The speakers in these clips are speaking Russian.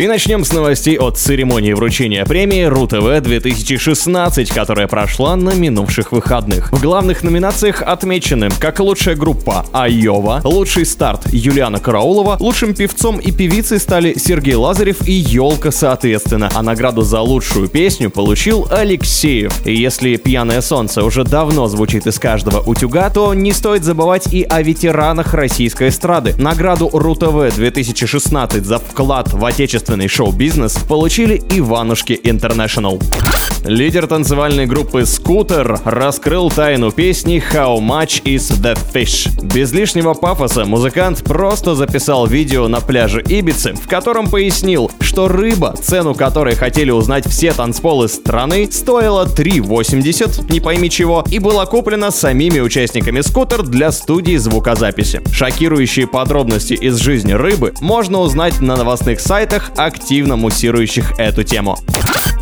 И начнем с новостей от церемонии вручения премии РУ-ТВ 2016, которая прошла на минувших выходных. В главных номинациях отмечены как лучшая группа Айова, лучший старт Юлиана Караулова, лучшим певцом и певицей стали Сергей Лазарев и Елка соответственно, а награду за лучшую песню получил Алексеев. И если «Пьяное солнце» уже давно звучит из каждого утюга, то не стоит забывать и о ветеранах российской эстрады. Награду РУ-ТВ 2016 за вклад в отечественный шоу-бизнес получили Иванушки Интернешнл. Лидер танцевальной группы «Скутер» раскрыл тайну песни «How much is the fish?». Без лишнего пафоса музыкант просто записал видео на пляже Ибицы, в котором пояснил, что рыба, цену которой хотели узнать все танцполы страны, стоила 3,80, не пойми чего, и была куплена самими участниками «Скутер» для студии звукозаписи. Шокирующие подробности из жизни рыбы можно узнать на новостных сайтах, активно муссирующих эту тему.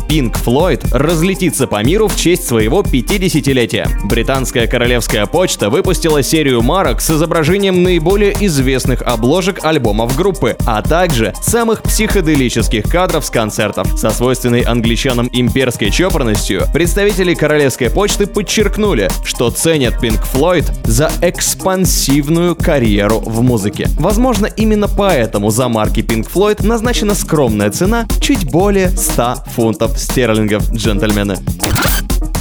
Pink Floyd разлетится по миру в честь своего 50-летия. Британская королевская почта выпустила серию марок с изображением наиболее известных обложек альбомов группы, а также самых психоделических кадров с концертов. Со свойственной англичанам имперской чопорностью представители королевской почты подчеркнули, что ценят Pink Floyd за экспансивную карьеру в музыке. Возможно, именно поэтому за марки Pink Floyd назначена скромная цена чуть более 100 фунтов стерлингов, джентльмены.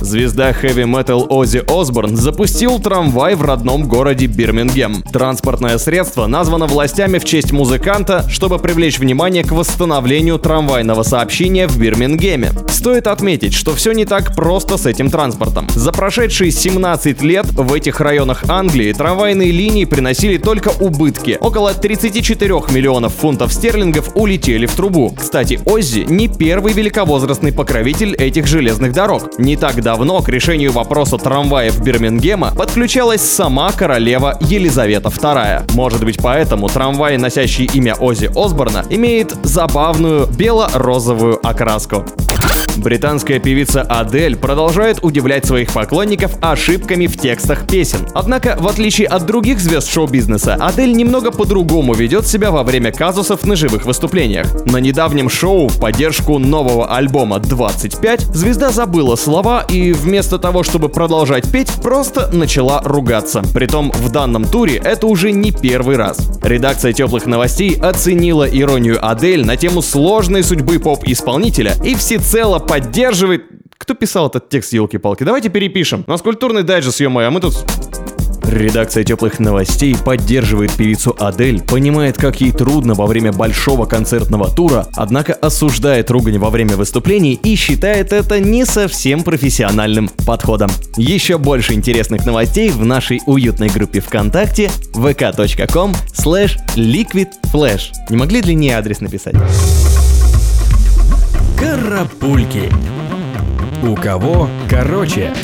Звезда хэви-метал Оззи Осборн запустил трамвай в родном городе Бирмингем. Транспортное средство названо властями в честь музыканта, чтобы привлечь внимание к восстановлению трамвайного сообщения в Бирмингеме. Стоит отметить, что все не так просто с этим транспортом. За прошедшие 17 лет в этих районах Англии трамвайные линии приносили только убытки. Около 34 миллионов фунтов стерлингов улетели в трубу. Кстати, Оззи не первый великовозрастный покровитель этих железных дорог. Не так давно к решению вопроса трамваев Бирмингема подключалась сама королева Елизавета II. Может быть поэтому трамвай, носящий имя Оззи Осборна, имеет забавную бело-розовую окраску. Британская певица Адель продолжает удивлять своих поклонников ошибками в текстах песен. Однако, в отличие от других звезд шоу-бизнеса, Адель немного по-другому ведет себя во время казусов на живых выступлениях. На недавнем шоу в поддержку нового альбома 25 звезда забыла слова и вместо того, чтобы продолжать петь, просто начала ругаться. Притом в данном туре это уже не первый раз. Редакция теплых новостей оценила иронию Адель на тему сложной судьбы поп-исполнителя и всецело поддерживает... Кто писал этот текст, елки-палки? Давайте перепишем. У нас культурный дайджест, ё а мы тут... Редакция теплых новостей поддерживает певицу Адель, понимает, как ей трудно во время большого концертного тура, однако осуждает ругань во время выступлений и считает это не совсем профессиональным подходом. Еще больше интересных новостей в нашей уютной группе ВКонтакте vk.com slash liquidflash. Не могли длиннее адрес написать? Карапульки. У кого короче?